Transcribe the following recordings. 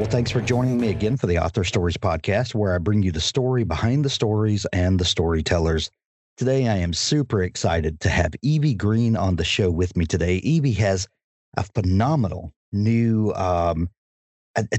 Well, thanks for joining me again for the Author Stories podcast, where I bring you the story behind the stories and the storytellers. Today, I am super excited to have Evie Green on the show with me today. Evie has a phenomenal new, um,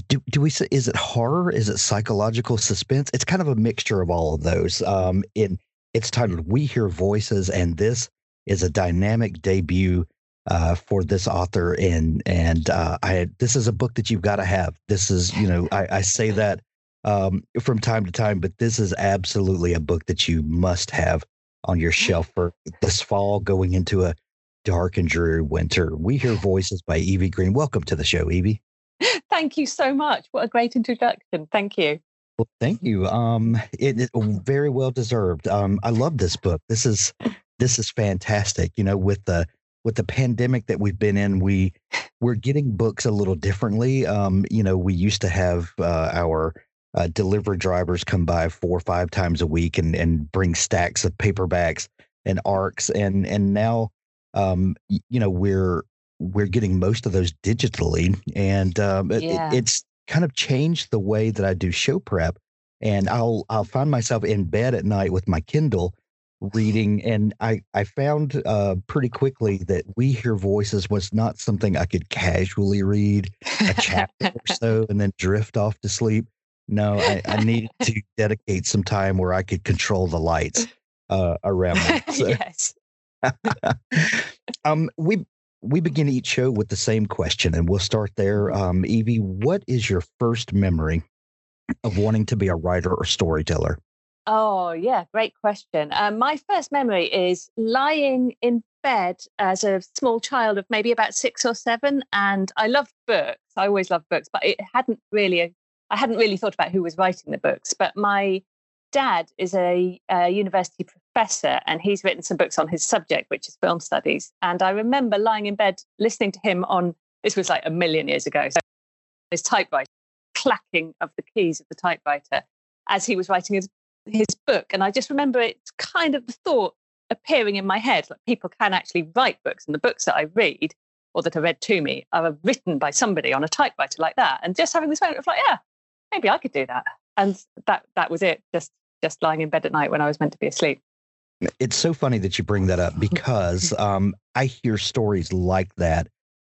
do, do we say, is it horror? Is it psychological suspense? It's kind of a mixture of all of those. Um, in, it's titled We Hear Voices, and this is a dynamic debut uh, for this author and and uh, I this is a book that you've got to have. This is you know I, I say that um, from time to time, but this is absolutely a book that you must have on your shelf for this fall, going into a dark and dreary winter. We hear voices by Evie Green. Welcome to the show, Evie. Thank you so much. What a great introduction. Thank you. Well, thank you. Um, it is very well deserved. Um, I love this book. This is this is fantastic. You know, with the with the pandemic that we've been in, we we're getting books a little differently. Um, you know, we used to have uh, our uh, delivery drivers come by four or five times a week and and bring stacks of paperbacks and arcs, and and now, um, you know, we're we're getting most of those digitally, and um, Yeah. it, it's kind of changed the way that I do show prep. And I'll I'll find myself in bed at night with my Kindle reading and i i found uh pretty quickly that we hear voices was not something i could casually read a chapter or so and then drift off to sleep. No i, I needed to dedicate some time where i could control the lights uh around me So, yes. um we we begin each show with the same question and we'll start there. Um evie what is your first memory of wanting to be a writer or storyteller Oh, yeah. Great question. Um, my first memory is lying in bed as a small child of maybe about six or seven. And I loved books. I always loved books, but it hadn't really, I hadn't really thought about who was writing the books. But my dad is a, a university professor and he's written some books on his subject, which is film studies. And I remember lying in bed listening to him on, this was like a million years ago. So his typewriter, clacking of the keys of the typewriter as he was writing his his book and i just remember it kind of the thought appearing in my head like people can actually write books and the books that i read or that are read to me are written by somebody on a typewriter like that and just having this moment of like yeah maybe i could do that and that that was it just just lying in bed at night when i was meant to be asleep. It's so funny that you bring that up because um, I hear stories like that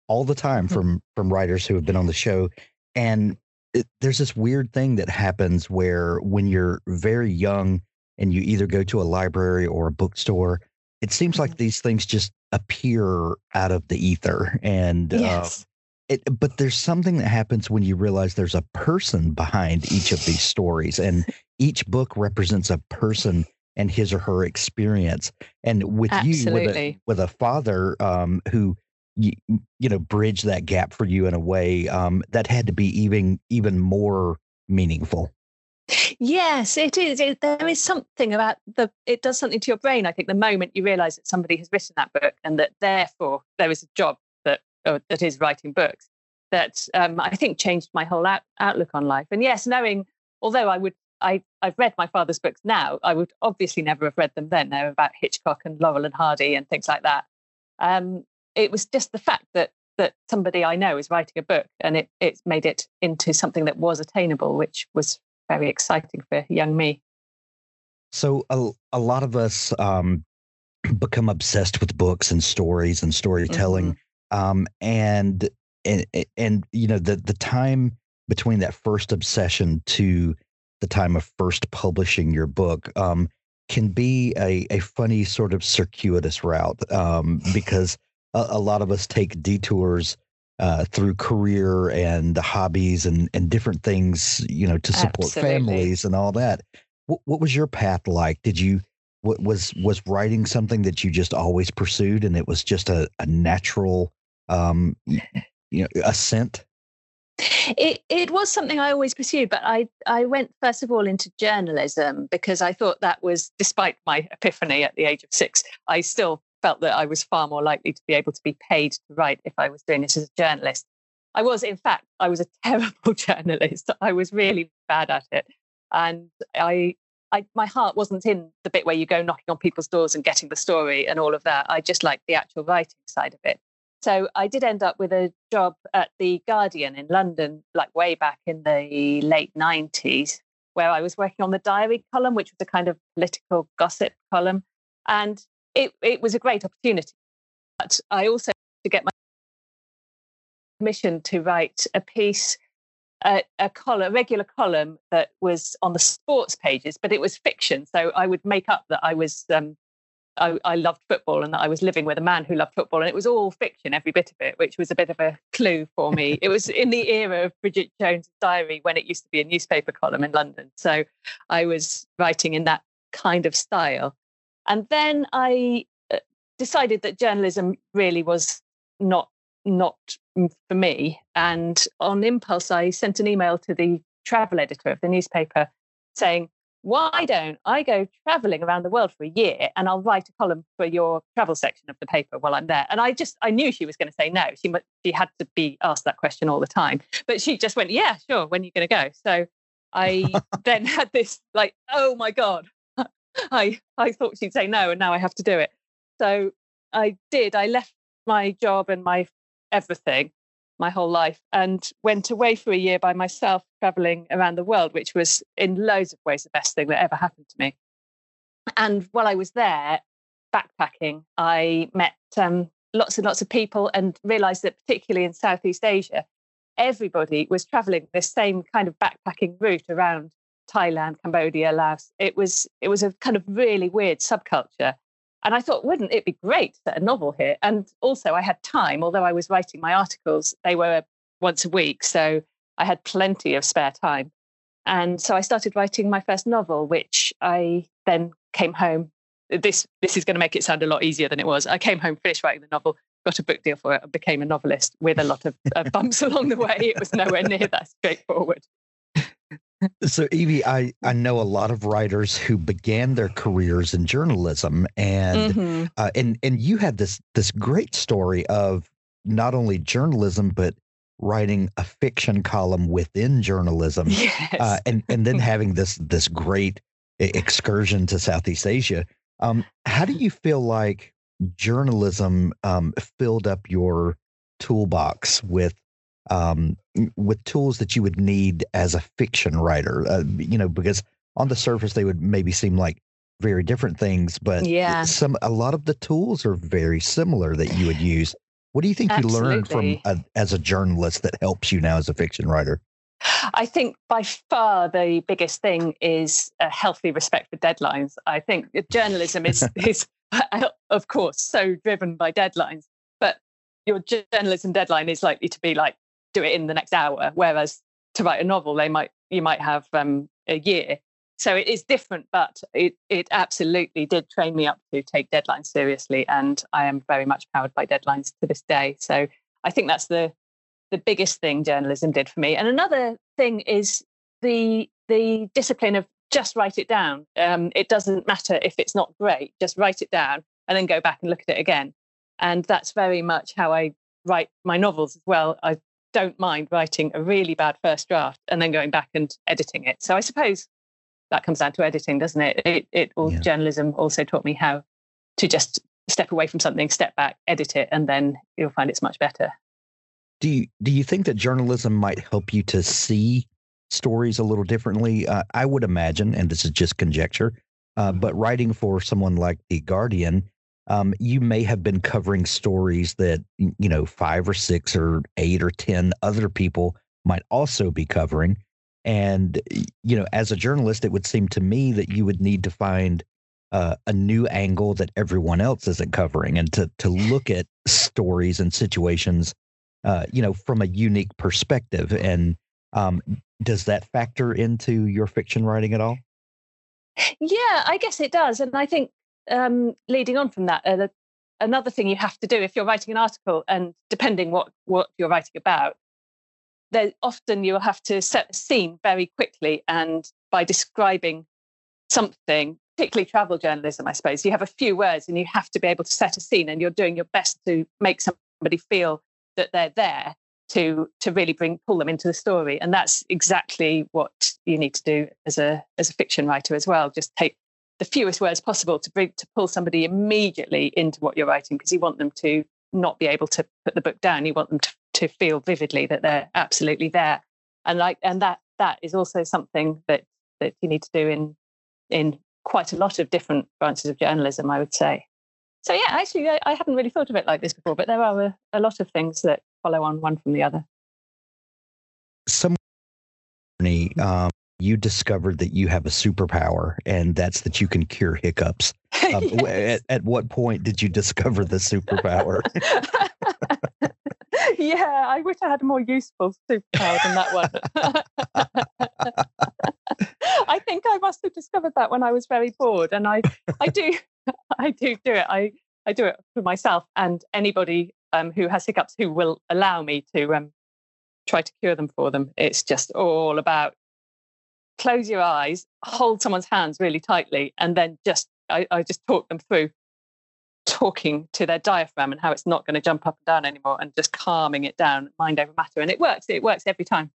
all the time from from writers who have been on the show, and it, there's this weird thing that happens where when you're very young and you either go to a library or a bookstore, it seems like these things just appear out of the ether, and uh, yes. it, but there's something that happens when you realize there's a person behind each of these stories, and each book represents a person and his or her experience. And with you, with a, with a father um, who you, you know bridge that gap for you in a way um, that had to be even even more meaningful. Yes, it is. It, there is something about the. It does something to your brain. I think the moment you realise that somebody has written that book and that therefore there is a job that uh, that is writing books, that um, I think changed my whole out, outlook on life. And yes, knowing, although I would, I I've read my father's books now, I would obviously never have read them then. They're about Hitchcock and Laurel and Hardy and things like that. Um, it was just the fact that that somebody I know is writing a book and it it's made it into something that was attainable, which was very exciting for young me. So a, a lot of us um, become obsessed with books and stories and storytelling, um, and and and you know the the time between that first obsession to the time of first publishing your book um, can be a a funny sort of circuitous route um, because a, a lot of us take detours. Uh, through career and hobbies and, and different things, you know, to support Absolutely. families and all that. What, what was your path like? Did you what was was writing something that you just always pursued and it was just a, a natural um you know ascent It it was something I always pursued, but I I went first of all into journalism because I thought that was, despite my epiphany at the age of six, I still felt that I was far more likely to be able to be paid to write if I was doing this as a journalist. I was, in fact, I was a terrible journalist. I was really bad at it, and I I, my heart wasn't in the bit where you go knocking on people's doors and getting the story and all of that. I just liked the actual writing side of it. So I did end up with a job at the Guardian in London, like way back in the late 90s, where I was working on the diary column, which was a kind of political gossip column. And it, it was a great opportunity. But I also to get my permission to write a piece a, a column, a regular column that was on the sports pages, but it was fiction. So I would make up that I was um, I, I, loved football and that I was living with a man who loved football, and it was all fiction, every bit of it, which was a bit of a clue for me. it was in the era of Bridget Jones' Diary when it used to be a newspaper column in London, so I was writing in that kind of style. And then I uh, decided that journalism really was not not for me. And on impulse, I sent an email to the travel editor of the newspaper saying, why don't I go traveling around the world for a year and I'll write a column for your travel section of the paper while I'm there? And I just, I knew she was going to say no. She, she had to be asked that question all the time. But she just went, yeah, sure. When are you going to go? So I then had this like, oh my God. I, I thought she'd say no and now I have to do it. So I did. I left my job and my everything my whole life and went away for a year by myself traveling around the world which was in loads of ways the best thing that ever happened to me and while i was there backpacking i met um, lots and lots of people and realized that particularly in southeast asia everybody was traveling this same kind of backpacking route around thailand cambodia laos it was it was a kind of really weird subculture and I thought, wouldn't it be great to set a novel here? And also, I had time, although I was writing my articles, they were once a week. So I had plenty of spare time. And so I started writing my first novel, which I then came home. This, this is going to make it sound a lot easier than it was. I came home, finished writing the novel, got a book deal for it, and became a novelist with a lot of uh, bumps along the way. It was nowhere near that straightforward so evie i i know a lot of writers who began their careers in journalism and mm-hmm. uh, and and you had this this great story of not only journalism but writing a fiction column within journalism yes. uh, and and then having this this great excursion to southeast asia um, how do you feel like journalism um, filled up your toolbox with um, with tools that you would need as a fiction writer. Uh, you know, because on the surface they would maybe seem like very different things, but yeah, some a lot of the tools are very similar that you would use. What do you think Absolutely. you learned from a, as a journalist that helps you now as a fiction writer? I think by far the biggest thing is a healthy respect for deadlines. I think journalism is is of course so driven by deadlines, but your journalism deadline is likely to be like do it in the next hour. Whereas to write a novel, they might you might have um, a year. So it is different, but it it absolutely did train me up to take deadlines seriously, and I am very much powered by deadlines to this day. So I think that's the the biggest thing journalism did for me. And another thing is the the discipline of just write it down. Um, it doesn't matter if it's not great, just write it down and then go back and look at it again. And that's very much how I write my novels as well. I don't mind writing a really bad first draft and then going back and editing it. So I suppose that comes down to editing, doesn't it? It, it all yeah. journalism also taught me how to just step away from something, step back, edit it, and then you'll find it's much better. Do you do you think that journalism might help you to see stories a little differently? Uh, I would imagine, and this is just conjecture, uh, but writing for someone like the Guardian, um, you may have been covering stories that you know five or six or eight or ten other people might also be covering. And you know as a journalist it would seem to me that you would need to find uh, a new angle that everyone else isn't covering and to to look at stories and situations uh, you know from a unique perspective. And um, does that factor into your fiction writing at all? Yeah i guess it does. And i think um, leading on from that, uh, another thing you have to do if you're writing an article, and depending what what you're writing about, there often you'll have to set a scene very quickly, and by describing something, particularly travel journalism, I suppose, you have a few words and you have to be able to set a scene, and you're doing your best to make somebody feel that they're there to to really bring pull them into the story. And that's exactly what you need to do as a as a fiction writer as well. Just take the fewest words possible to bring to pull somebody immediately into what you're writing because you want them to not be able to put the book down. You want them to, to feel vividly that they're absolutely there. And like and that that is also something that that you need to do in in quite a lot of different branches of journalism i would say. So yeah actually i, I hadn't really thought of it like this before but there are a, a lot of things that follow on one from the other. Some um, you discovered that you have a superpower, and that's that you can cure hiccups. Um, yes. at, at what point did you discover the superpower? yeah, I wish I had a more useful superpower than that one. I think I must have discovered that when I was very bored, and I, I do, I do do it. I, I do it for myself and anybody um, who has hiccups who will allow me to um, try to cure them for them. It's just all about close your eyes, hold someone's hands really tightly, and then just I, I just talk them through talking to their diaphragm and how it's not going to jump up and down anymore, and just calming it down, mind over matter, and it works. It works every time.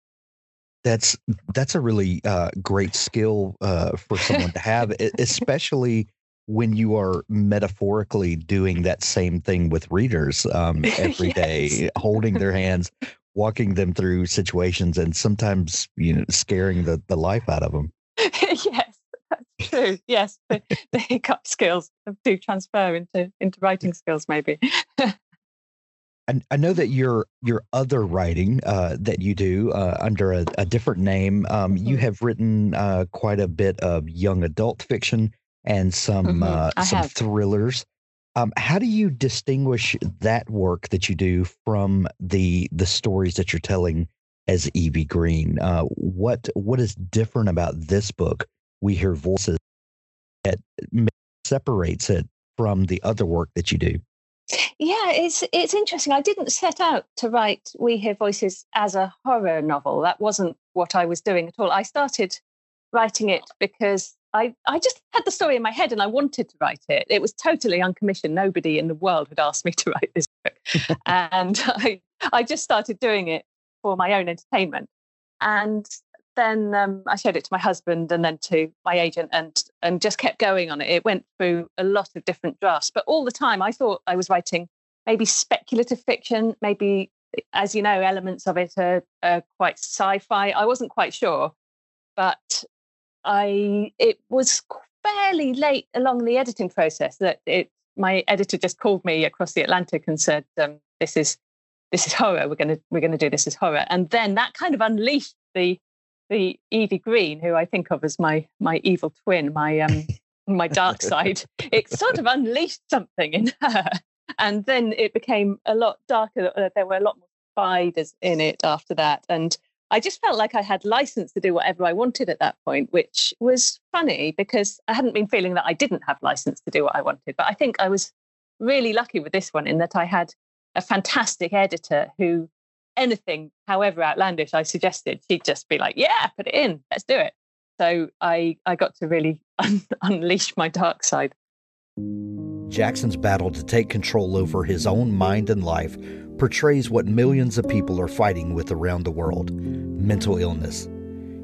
That's that's a really uh, great skill uh, for someone to have, especially when you are metaphorically doing that same thing with readers um, every yes. day, holding their hands, walking them through situations, and sometimes you know scaring the the life out of them. yes, that's true. Yes, the, the hiccup skills do transfer into into writing skills, maybe. I, I know that your your other writing uh, that you do uh, under a, a, different name, um, you mm-hmm. have written uh, quite a bit of young adult fiction and some mm-hmm. uh, some have. thrillers. Um, how do you distinguish that work that you do from the the stories that you're telling as Evie Green? Uh, what what is different about this book? We hear voices that separates it from the other work that you do. Yeah, it's it's interesting. I didn't set out to write We Hear Voices as a horror novel. That wasn't what I was doing at all. I started writing it because I, I just had the story in my head and I wanted to write it. It was totally uncommissioned. Nobody in the world had asked me to write this book. and I, I just started doing it for my own entertainment. And then um, I showed it to my husband and then to my agent and, and just kept going on it. It went through a lot of different drafts, but all the time I thought I was writing maybe speculative fiction, maybe, as you know, elements of it are, are quite sci fi. I wasn't quite sure. But I it was fairly late along the editing process that it my editor just called me across the Atlantic and said, um, "This is this is horror. We're gonna we're gonna do this as horror." And then that kind of unleashed the the Evie Green, who I think of as my my evil twin, my um my dark side. It sort of unleashed something in her, and then it became a lot darker. Uh, there were a lot more spiders in it after that, and I just felt like I had license to do whatever I wanted at that point, which was funny because I hadn't been feeling that I didn't have license to do what I wanted. But I think I was really lucky with this one in that I had a fantastic editor who anything, however outlandish I suggested, she'd just be like, yeah, put it in, let's do it. So I, I got to really un- unleash my dark side. Jackson's battle to take control over his own mind and life portrays what millions of people are fighting with around the world mental illness.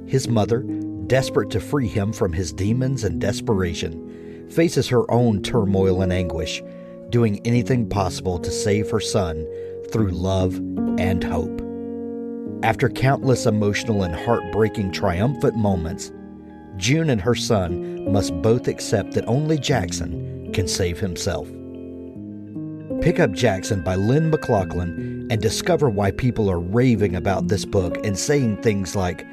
His mother, desperate to free him from his demons and desperation, faces her own turmoil and anguish, doing anything possible to save her son through love and hope. After countless emotional and heartbreaking triumphant moments, June and her son must both accept that only Jackson can save himself. Pick up Jackson by Lynn McLaughlin and discover why people are raving about this book and saying things like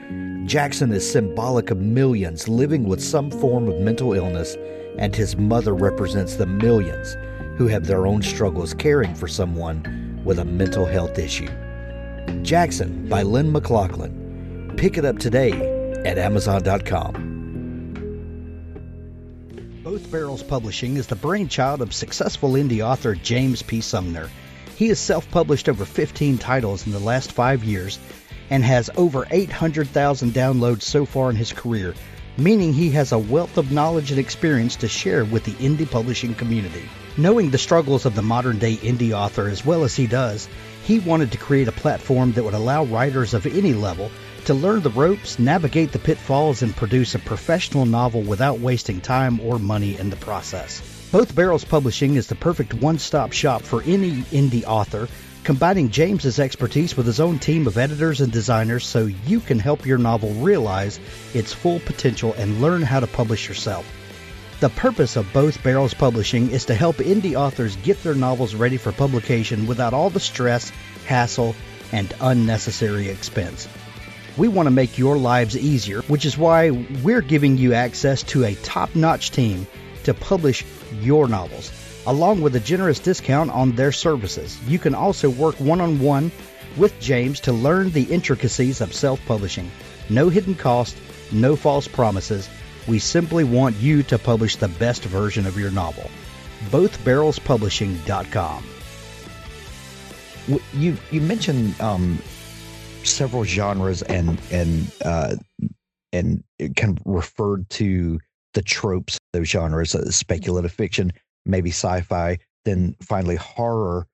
Jackson is symbolic of millions living with some form of mental illness, and his mother represents the millions who have their own struggles caring for someone with a mental health issue. Jackson by Lynn McLaughlin. Pick it up today at Amazon.com. Both Barrels Publishing is the brainchild of successful indie author James P. Sumner. He has self published over 15 titles in the last five years and has over 800,000 downloads so far in his career, meaning he has a wealth of knowledge and experience to share with the indie publishing community. Knowing the struggles of the modern day indie author as well as he does, he wanted to create a platform that would allow writers of any level to learn the ropes, navigate the pitfalls, and produce a professional novel without wasting time or money in the process. Both Barrels Publishing is the perfect one stop shop for any indie author, combining James's expertise with his own team of editors and designers so you can help your novel realize its full potential and learn how to publish yourself. The purpose of both Barrels Publishing is to help indie authors get their novels ready for publication without all the stress, hassle, and unnecessary expense. We want to make your lives easier, which is why we're giving you access to a top notch team to publish your novels, along with a generous discount on their services. You can also work one on one with James to learn the intricacies of self publishing. No hidden cost, no false promises. We simply want you to publish the best version of your novel. BothBarrelsPublishing.com. You you mentioned um, several genres and and uh, and kind of referred to the tropes of those genres: uh, speculative fiction, maybe sci-fi, then finally horror.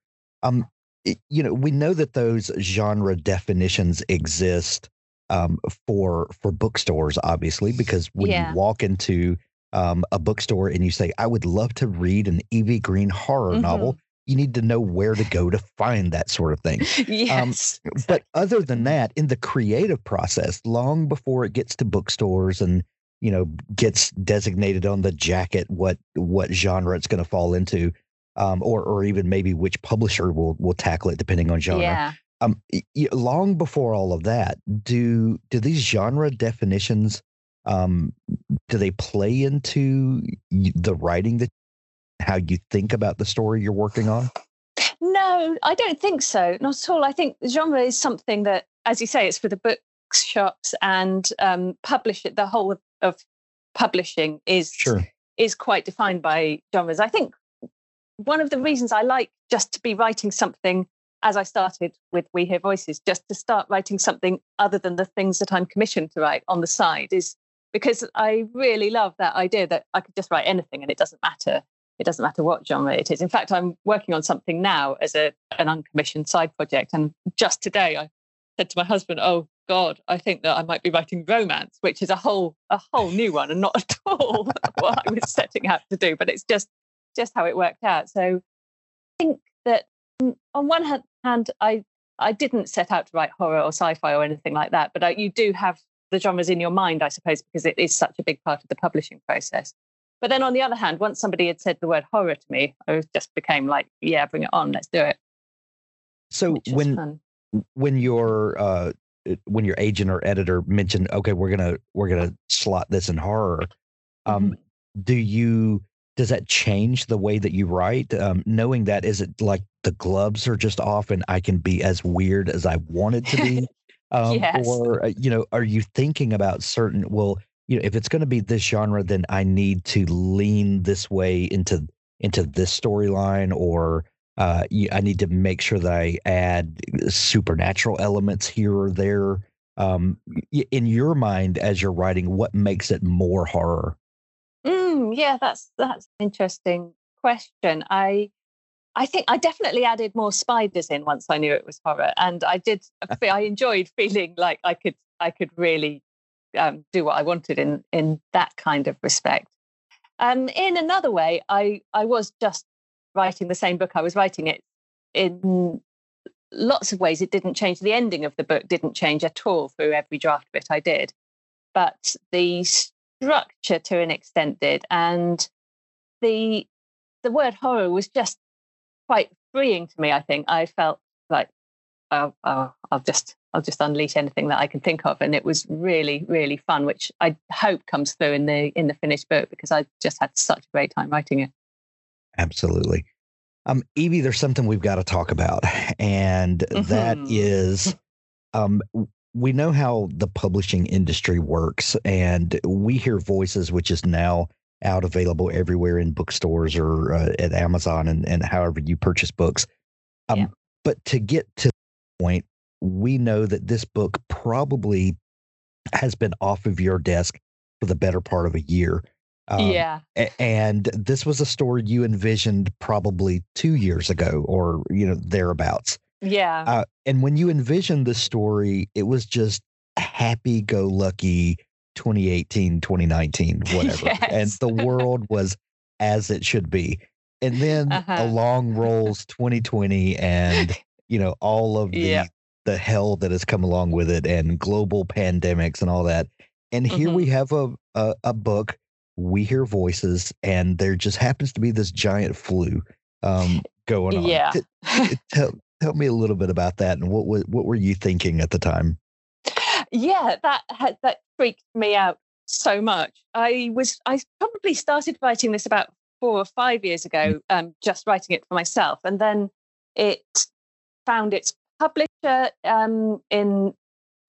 Um, it, you know, we know that those genre definitions exist um, for for bookstores, obviously, because when Yeah. you walk into um, a bookstore and you say, "I would love to read an Evie Green horror Mhm. novel," you need to know where to go to find that sort of thing. yes. But other than that, in the creative process, long before it gets to bookstores and you know gets designated on the jacket what what genre it's going to fall into, um, or or even maybe which publisher will will tackle it depending on genre. yeah. Um, long before all of that, do do these genre definitions um, do they play into the writing that how you think about the story you're working on? No, I don't think so. Not at all. I think genre is something that, as you say, it's for the bookshops and um, publish it. The whole of, of publishing is Sure. is quite defined by genres. I think one of the reasons I like just to be writing something as I started with We Hear Voices, just to start writing something other than the things that I'm commissioned to write on the side is because I really love that idea that I could just write anything and it doesn't matter. It doesn't matter what genre it is. In fact, I'm working on something now as a an uncommissioned side project. And just today I said to my husband, Oh God, I think that I might be writing romance, which is a whole a whole new one and not at all what I was setting out to do. But it's just just how it worked out. So I think that mm, on one hand, I I didn't set out to write horror or sci-fi or anything like that, but I, you do have the genres in your mind, I suppose, because it is such a big part of the publishing process. But then on the other hand, once somebody had said the word horror to me, I just became like, yeah, bring it on, let's do it. So when fun. when your uh when your agent or editor mentioned okay we're gonna we're gonna slot this in horror um Mhm. do you does that change the way that you write um knowing that is it like the gloves are just off and i can be as weird as i wanted to be um Yes. or uh, you know are you thinking about certain well you know if it's going to be this genre then i need to lean this way into into this storyline or uh, you, I need to make sure that I add supernatural elements here or there. Um, in your mind, as you're writing, what makes it more horror? Mm, yeah, that's that's an interesting question. I I think I definitely added more spiders in once I knew it was horror, and I did. I enjoyed feeling like I could I could really um, do what I wanted in in that kind of respect. Um, in another way, I I was just writing the same book. I was writing it in lots of ways. It didn't change. The ending of the book didn't change at all through every draft bit I did, but the structure to an extent did, and the the word horror was just quite freeing to me. I think I felt like oh, oh, I'll just I'll just unleash anything that I can think of, and it was really really fun, which I hope comes through in the in the finished book because I just had such a great time writing it. Absolutely. Um, Evie, there's something we've got to talk about, and that Mhm. is, um, we know how the publishing industry works, and we hear voices, which is now out available everywhere in bookstores or uh, at Amazon and, and however you purchase books. Um, Yeah. But to get to the point, we know that this book probably has been off of your desk for the better part of a year. Um, yeah. And this was a story you envisioned probably two years ago or, you know, thereabouts. Yeah. Uh, and when you envisioned the story, it was just happy go lucky 2018, 2019, whatever. yes. And the world was as it should be. And then uh-huh. along rolls 2020 and, you know, all of the, yeah. The hell that has come along with it and global pandemics and all that. And here mm-hmm. we have a, a, a book we hear voices and there just happens to be this giant flu um, going on. Yeah. tell, tell me a little bit about that and what, what, what were you thinking at the time? Yeah, that had, that freaked me out so much. I was I probably started writing this about four or five years ago, mm. um, just writing it for myself, and then it found its publisher um, in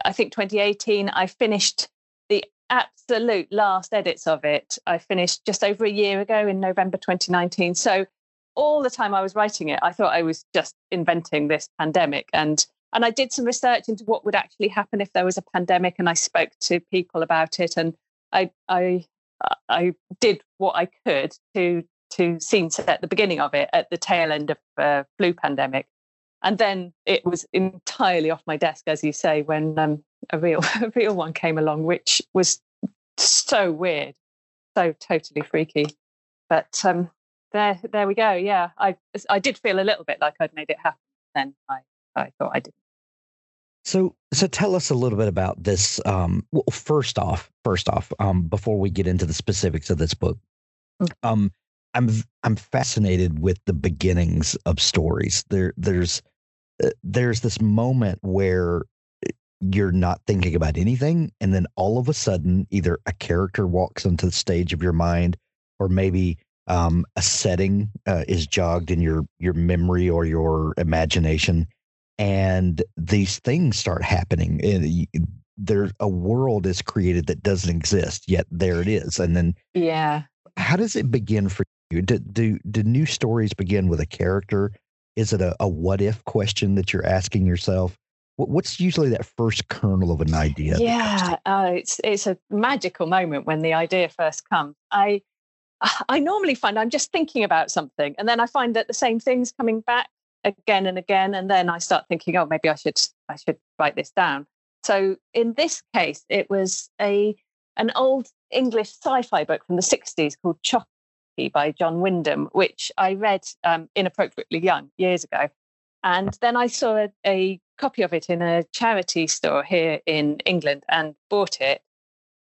I think 2018. I finished the absolute last edits of it. I finished just over a year ago in November 2019. So all the time I was writing it, I thought I was just inventing this pandemic and and I did some research into what would actually happen if there was a pandemic, and I spoke to people about it, and I I I did what I could to to scene set the beginning of it at the tail end of uh, flu pandemic, and then it was entirely off my desk, as you say, when um, a real a real one came along, which was so weird, so totally freaky. But um, there there we go. Yeah, I I did feel a little bit like I'd made it happen. Then I I thought I didn't. So, so tell us a little bit about this. Um, well, first off, first off, um, before we get into the specifics of this book, mm. um, I'm I'm fascinated with the beginnings of stories. There, there's there's this moment where uh, you're not thinking about anything, and then all of a sudden, either a character walks onto the stage of your mind, or maybe um, a setting uh, is jogged in your your memory or your imagination, and these things start happening and there a world is created that doesn't exist yet there it is and then yeah. how does it begin for you? Do do, do new stories begin with a character is it a, a what if question that you're asking yourself? What's usually that first kernel of an idea yeah uh, it's it's a magical moment when the idea first comes. I i normally find i'm just thinking about something and then i find that the same thing's coming back again and again and then i start thinking oh maybe i should i should write this down. So in this case it was a an old english sci-fi book from the 60s called Chocky by john wyndham which i read um, inappropriately young years ago and then i saw a, a copy of it in a charity store here in england and bought it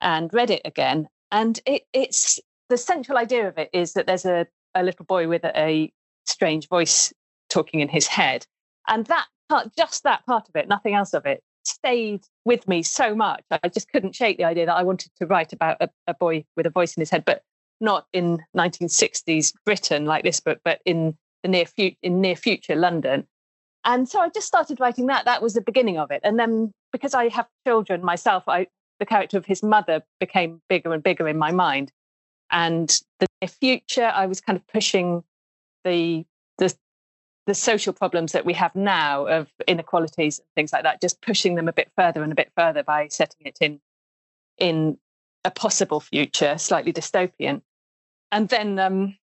and read it again and it, it's the central idea of it is that there's a, a little boy with a strange voice talking in his head. And that part, just that part of it, nothing else of it, stayed with me so much. I just couldn't shake the idea that I wanted to write about a, a boy with a voice in his head, but not in 1960s Britain like this book, but in the near future in near future London. And so I just started writing that. That was the beginning of it. And then because I have children myself, I the character of his mother became bigger and bigger in my mind. And the near future, I was kind of pushing the the the social problems that we have now of inequalities and things like that, just pushing them a bit further and a bit further by setting it in in a possible future, slightly dystopian. And then um,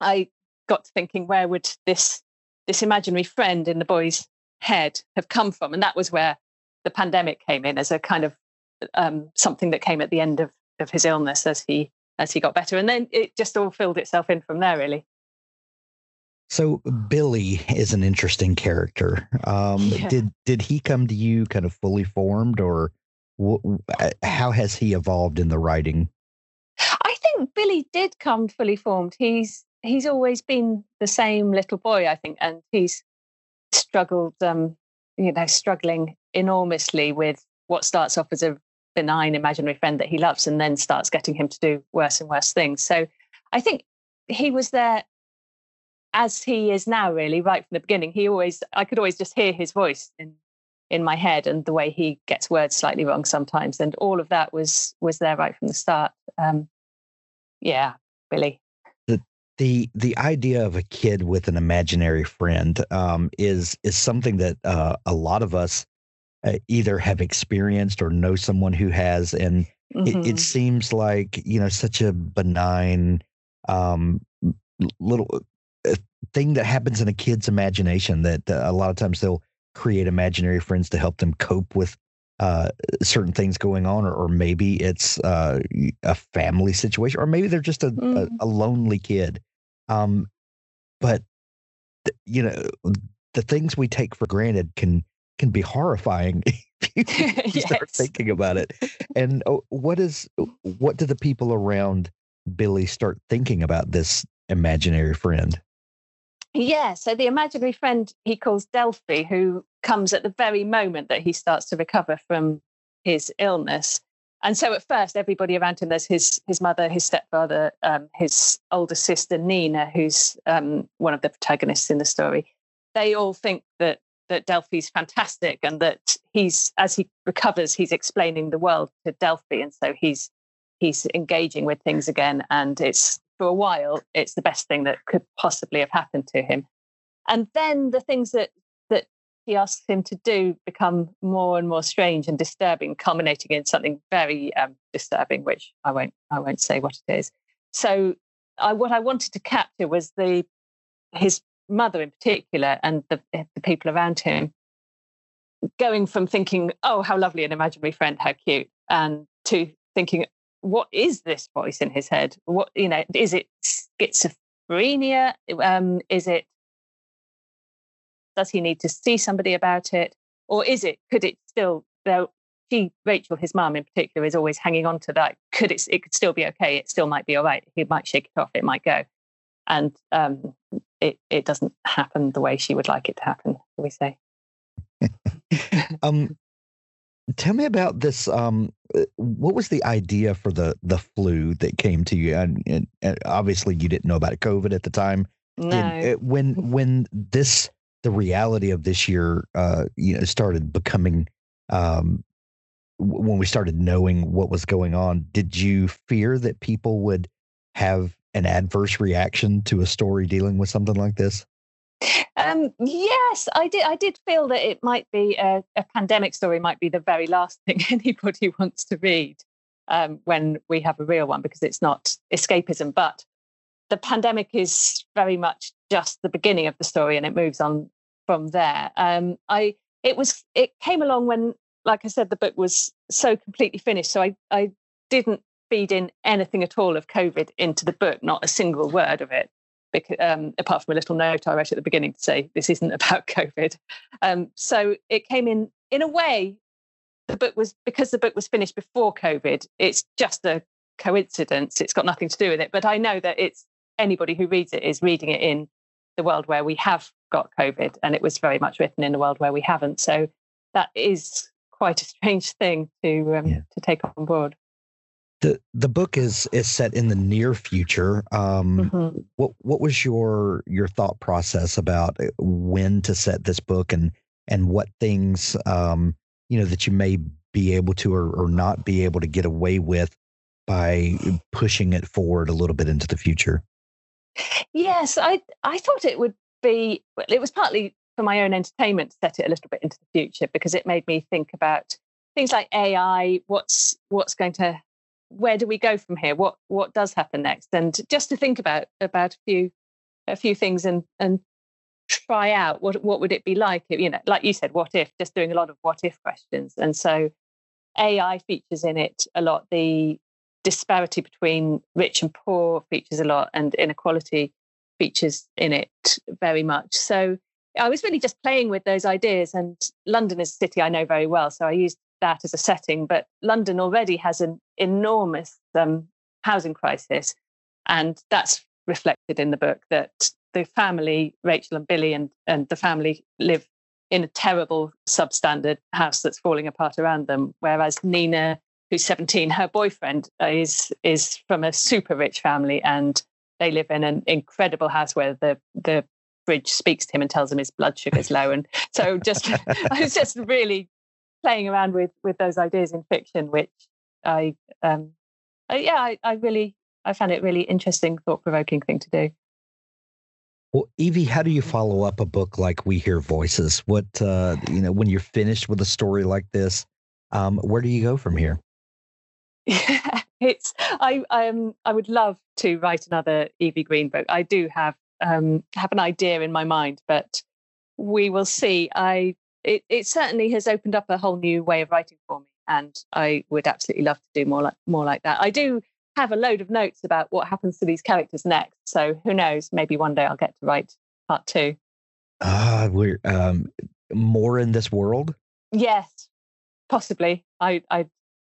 I got to thinking, where would this this imaginary friend in the boy's head have come from? And that was where the pandemic came in as a kind of um, something that came at the end of, of his illness as he as he got better. And then it just all filled itself in from there, really. So Billy is an interesting character. Um, yeah. Did did he come to you kind of fully formed, or how has he evolved in the writing? I think Billy did come fully formed. He's he's always been the same little boy, I think, and he's struggled, um, you know, struggling enormously with what starts off as a benign imaginary friend that he loves, and then starts getting him to do worse and worse things. So I think he was there as he is now, really, right from the beginning. He always, I could always just hear his voice in in my head and the way he gets words slightly wrong sometimes, and all of that was was there right from the start. Um, yeah, Billy. Did, the the idea of a kid with an imaginary friend um, is is something that uh, a lot of us uh, either have experienced or know someone who has, and mm-hmm. it, it, mm-hmm. seems like you know such a benign um, little uh, thing that happens in a kid's imagination that uh, a lot of times they'll create imaginary friends to help them cope with uh, certain things going on, or, or maybe it's uh, a family situation, or maybe they're just a, mm. a, a, lonely kid. Um, but th- you know, the things we take for granted can can be horrifying if you, yes. start thinking about it. And oh, what is what do the people around Billy start thinking about this imaginary friend? Yeah, so the imaginary friend he calls Delphi, who comes at the very moment that he starts to recover from his illness. And so at first, everybody around him, there's his his mother, his stepfather, um, his older sister Nina, who's um, one of the protagonists in the story. They all think that that Delphi's fantastic and that he's as he recovers, he's explaining the world to Delphi, and so he's he's engaging with things again. And it's for a while, it's the best thing that could possibly have happened to him. And then the things that that he asks him to do become more and more strange and disturbing, culminating in something very um, disturbing, which I won't I won't say what it is. So I, what I wanted to capture was the his mother in particular and the, the people around him going from thinking, oh, how lovely an imaginary friend, how cute, and to thinking, what is this voice in his head? What you know, is it schizophrenia? Um, is it does he need to see somebody about it? Or is it, could it still, though she, Rachel, his mum in particular, is always hanging on to that. Could it, it could still be okay. It still might be all right. He might shake it off. It might go. And um, it, it doesn't happen the way she would like it to happen, we say. um, tell me about this. Um, uh, what was the idea for the the flu that came to you? And, and, and obviously, you didn't know about COVID at the time. No. Uh, when when this the reality of this year, uh, you know, started becoming um, when we started knowing what was going on. Did you fear that people would have an adverse reaction to a story dealing with something like this? Um, yes, I did. I did feel that it might be a, a, pandemic story. Might be the very last thing anybody wants to read um, when we have a real one, because it's not escapism. But the pandemic is very much just the beginning of the story, and it moves on from there. Um, I it was it came along when, like I said, the book was so completely finished. So I I didn't feed in anything at all of COVID into the book, not a single word of it. Because, um, apart from a little note I wrote at the beginning to say this isn't about COVID. Um, so it came in in a way. The book was because the book was finished before COVID. It's just a coincidence. It's got nothing to do with it. But I know that it's anybody who reads it is reading it in the world where we have got COVID, and it was very much written in a world where we haven't. So that is quite a strange thing to um, yeah. to take on board. The the book is is set in the near future. Um, mm-hmm. What what was your your thought process about uh, when to set this book and and what things um, you know that you may be able to or, or not be able to get away with by pushing it forward a little bit into the future? Yes, I I thought it would be. It was partly for my own entertainment to set it a little bit into the future because it made me think about things like AI. What's what's going to where do we go from here? What what does happen next? And just to think about about a few a few things and and try out what what would it be like if, you know like you said what if just doing a lot of what if questions and so ai features in it a lot the disparity between rich and poor features a lot, and inequality features in it very much. So I was really just playing with those ideas. And London is a city I know very well, so I used that as a setting. But London already has an enormous um, housing crisis, and that's reflected in the book. That the family, Rachel and Billy, and and the family live in a terrible substandard house that's falling apart around them, whereas Nina who's 17, her boyfriend is is from a super rich family, and they live in an incredible house where the the fridge speaks to him and tells him his blood sugar is low. And so, just I was just really playing around with with those ideas in fiction, which I um uh, yeah, I, I really I found it really interesting, thought provoking thing to do. Well, Evie, how do you follow up a book like We Hear Voices? What uh, you know, when you're finished with a story like this, um, where do you go from here? Yeah, it's I um I would love to write another Evie Green book. I do have um have an idea in my mind, but we will see. I it, it certainly has opened up a whole new way of writing for me, and I would absolutely love to do more like more like that. I do have a load of notes about what happens to these characters next. So who knows? Maybe one day I'll get to write part two. Ah, uh, we're um, more in this world. Yes, possibly. I I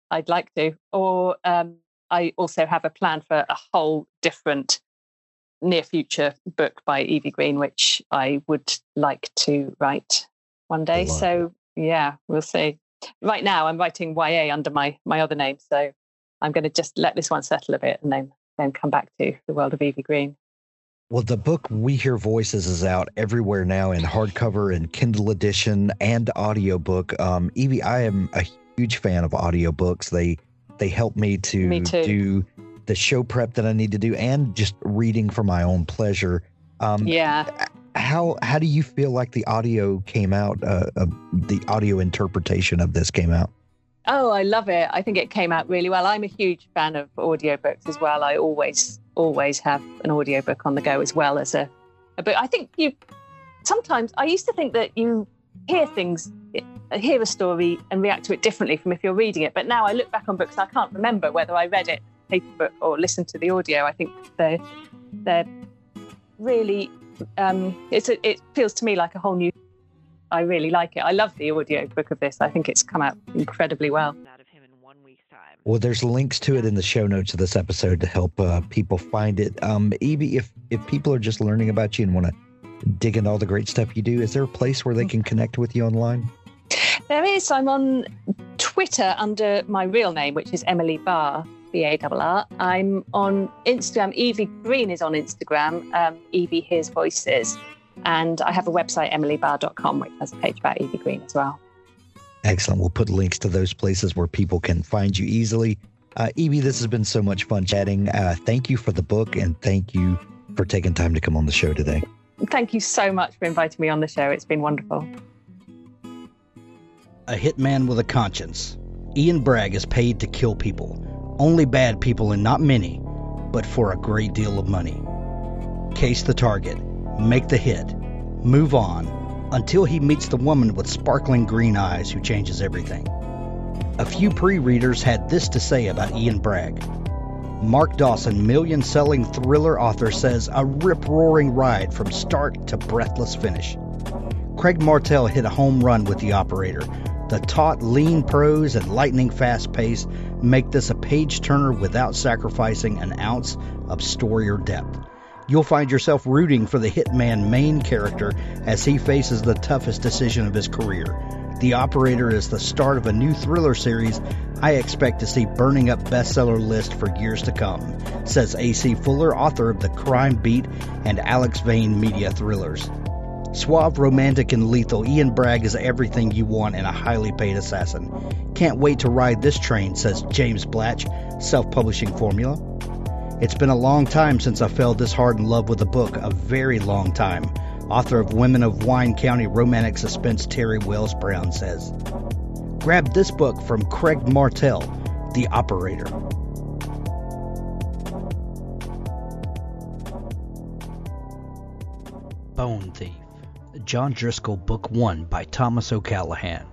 I'd like to. Or um, I also have a plan for a whole different near future book by Evie Green, which I would like to write one day. So yeah, we'll see. Right now, I'm writing YA under my my other name, so I'm going to just let this one settle a bit and then then come back to the world of Evie Green. Well, the book We Hear Voices is out everywhere now in hardcover and Kindle edition and audiobook. Um, Evie, I am a huge fan of audiobooks. They they help me to me do the show prep that I need to do and just reading for my own pleasure. Um, yeah. How how do you feel like the audio came out? Uh, uh, the audio interpretation of this came out. Oh, I love it. I think it came out really well. I'm a huge fan of audiobooks as well. I always, always have an audiobook on the go as well as a, a book. I think you sometimes, I used to think that you hear things, hear a story and react to it differently from if you're reading it. But now I look back on books, I can't remember whether I read it paper book or listened to the audio. I think they're, they're really, um, it's a, it feels to me like a whole new I really like it. I love the audio book of this. I think it's come out incredibly well. Well, there's links to it in the show notes of this episode to help uh, people find it. Um, Evie, if if people are just learning about you and want to dig into all the great stuff you do, is there a place where they can connect with you online? There is. I'm on Twitter under my real name, which is Emily Barr, B A R R. I'm on Instagram. Evie Green is on Instagram. Um, Evie Hears Voices. And I have a website, emilybarr.com, which has a page about Evie Green as well. Excellent. We'll put links to those places where people can find you easily. Uh, Evie, this has been so much fun chatting. Uh, thank you for the book and thank you for taking time to come on the show today. Thank you so much for inviting me on the show. It's been wonderful. A hitman with a conscience. Ian Bragg is paid to kill people. Only bad people and not many, but for a great deal of money. Case the target make the hit, move on, until he meets the woman with sparkling green eyes who changes everything. A few pre readers had this to say about Ian Bragg. Mark Dawson, million selling thriller author, says a rip roaring ride from start to breathless finish. Craig Martell hit a home run with The Operator. The taut, lean prose and lightning fast pace make this a page turner without sacrificing an ounce of story or depth. You'll find yourself rooting for the hitman main character as he faces the toughest decision of his career. The Operator is the start of a new thriller series I expect to see burning up bestseller list for years to come, says A.C. Fuller, author of The Crime Beat and Alex Vane Media Thrillers. Suave, romantic, and lethal, Ian Bragg is everything you want in a highly paid assassin. Can't wait to ride this train, says James Blatch, self publishing formula. It's been a long time since I fell this hard in love with a book, a very long time. Author of Women of Wine County Romantic Suspense Terry Wells Brown says. Grab this book from Craig Martell, The Operator. John Driscoll, Book 1 by Thomas O'Callaghan.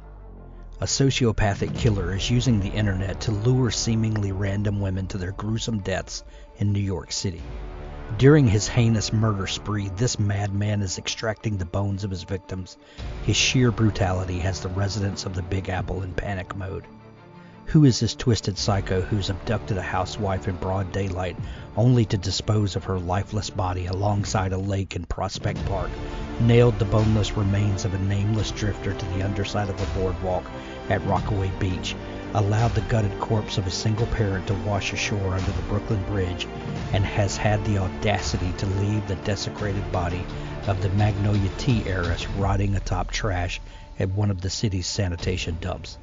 A sociopathic killer is using the internet to lure seemingly random women to their gruesome deaths in New York City. During his heinous murder spree, this madman is extracting the bones of his victims. His sheer brutality has the residents of the Big Apple in panic mode. Who is this twisted psycho who's abducted a housewife in broad daylight only to dispose of her lifeless body alongside a lake in Prospect Park, nailed the boneless remains of a nameless drifter to the underside of a boardwalk at Rockaway Beach, allowed the gutted corpse of a single parent to wash ashore under the Brooklyn Bridge, and has had the audacity to leave the desecrated body of the Magnolia Tea heiress rotting atop trash at one of the city's sanitation dumps.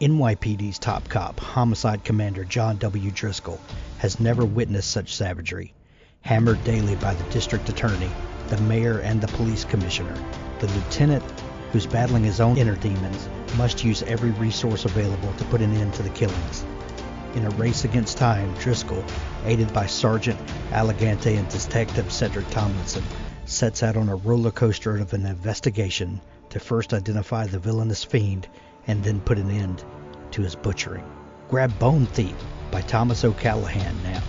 NYPD's top cop, homicide commander John W. Driscoll, has never witnessed such savagery. hammered daily by the district attorney, the mayor, and the police commissioner. The lieutenant, who's battling his own inner demons, must use every resource available to put an end to the killings. In a race against time, Driscoll, aided by Sergeant Allegante and Detective Cedric Tomlinson, sets out on a roller coaster of an investigation to first identify the villainous fiend and then put an end to his butchering. Grab Bone Thief by Thomas O'Callaghan now.